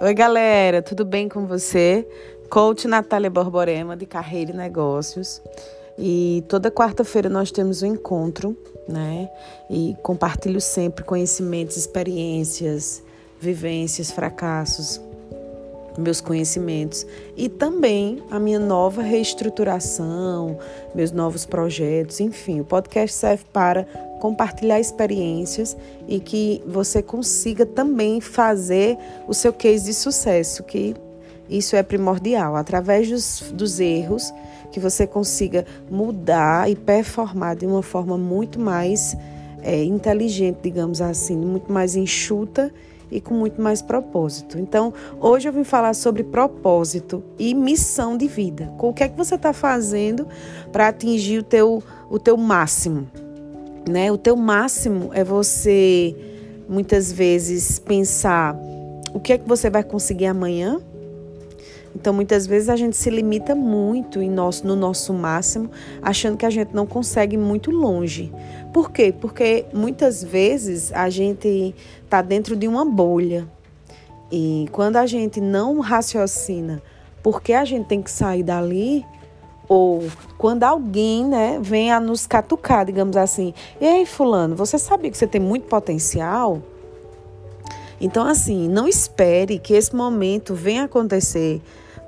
Oi, galera, tudo bem com você? Coach Natália Borborema, de Carreira e Negócios. E toda quarta-feira nós temos um encontro, né? E compartilho sempre conhecimentos, experiências, vivências, fracassos, meus conhecimentos e também a minha nova reestruturação, meus novos projetos, enfim, o podcast serve para compartilhar experiências e que você consiga também fazer o seu case de sucesso, que isso é primordial, através dos, dos erros, que você consiga mudar e performar de uma forma muito mais é, inteligente, digamos assim, muito mais enxuta e com muito mais propósito. Então, hoje eu vim falar sobre propósito e missão de vida. O que é que você está fazendo para atingir o teu, o teu máximo? Né? O teu máximo é você, muitas vezes, pensar o que é que você vai conseguir amanhã, então, muitas vezes a gente se limita muito em nosso, no nosso máximo, achando que a gente não consegue muito longe. Por quê? Porque muitas vezes a gente está dentro de uma bolha. E quando a gente não raciocina porque a gente tem que sair dali, ou quando alguém né, vem a nos catucar, digamos assim, ei, fulano, você sabe que você tem muito potencial? Então, assim, não espere que esse momento venha acontecer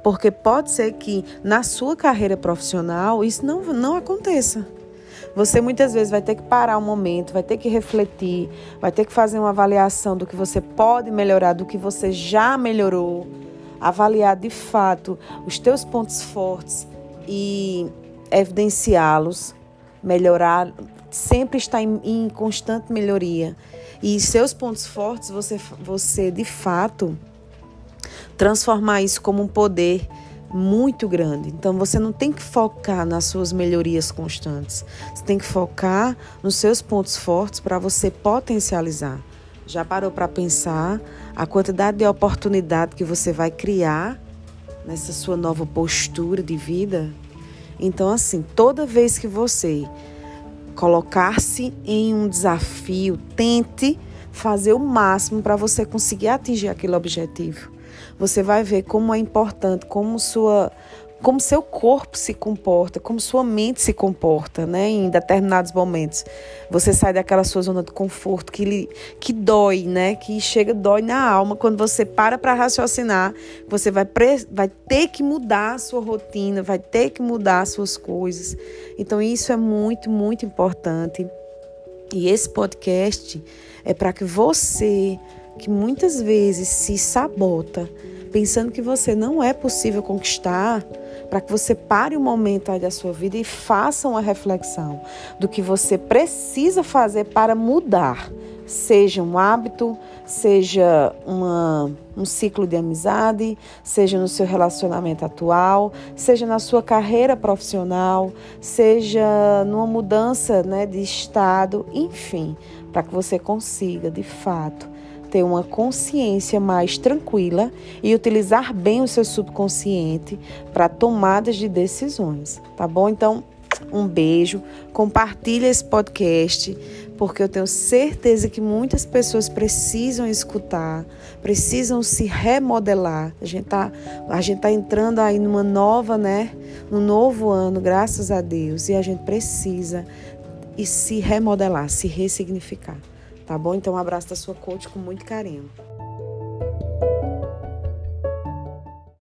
porque pode ser que na sua carreira profissional isso não, não aconteça. Você muitas vezes vai ter que parar um momento, vai ter que refletir, vai ter que fazer uma avaliação do que você pode melhorar, do que você já melhorou, avaliar de fato os teus pontos fortes e evidenciá-los, melhorar, sempre estar em, em, constante melhoria. E seus pontos fortes, você, você de fato transformar isso como um poder muito grande. Então você não tem que focar nas suas melhorias constantes. Você tem que focar nos seus pontos fortes para você potencializar. Já parou para pensar a quantidade de oportunidade que você vai criar nessa sua nova postura de vida? Então assim, toda vez que você colocar-se em um desafio, tente fazer o máximo para você conseguir atingir aquele objetivo você vai ver como é importante, como sua como seu corpo se comporta, como sua mente se comporta, né, em determinados momentos. Você sai daquela sua zona de conforto que lhe, que dói, né, que chega dói na alma quando você para para raciocinar, você vai vai ter que mudar a sua rotina, vai ter que mudar as suas coisas. Então isso é muito, muito importante. E esse podcast é para que você que muitas vezes se sabota, pensando que você não é possível conquistar, para que você pare um momento aí da sua vida e faça uma reflexão do que você precisa fazer para mudar, seja um hábito, seja uma, um ciclo de amizade, seja no seu relacionamento atual, seja na sua carreira profissional, seja numa mudança né, de estado, enfim, para que você consiga, de fato, ter uma consciência mais tranquila e utilizar bem o seu subconsciente para tomadas de decisões, tá bom? Então, um beijo, compartilha esse podcast, porque eu tenho certeza que muitas pessoas precisam escutar, precisam se remodelar. A gente tá, a gente tá entrando aí numa nova, né, no novo ano, graças a Deus, e a gente precisa e se remodelar, se ressignificar. Tá bom? Então, um abraço da sua coach com muito carinho.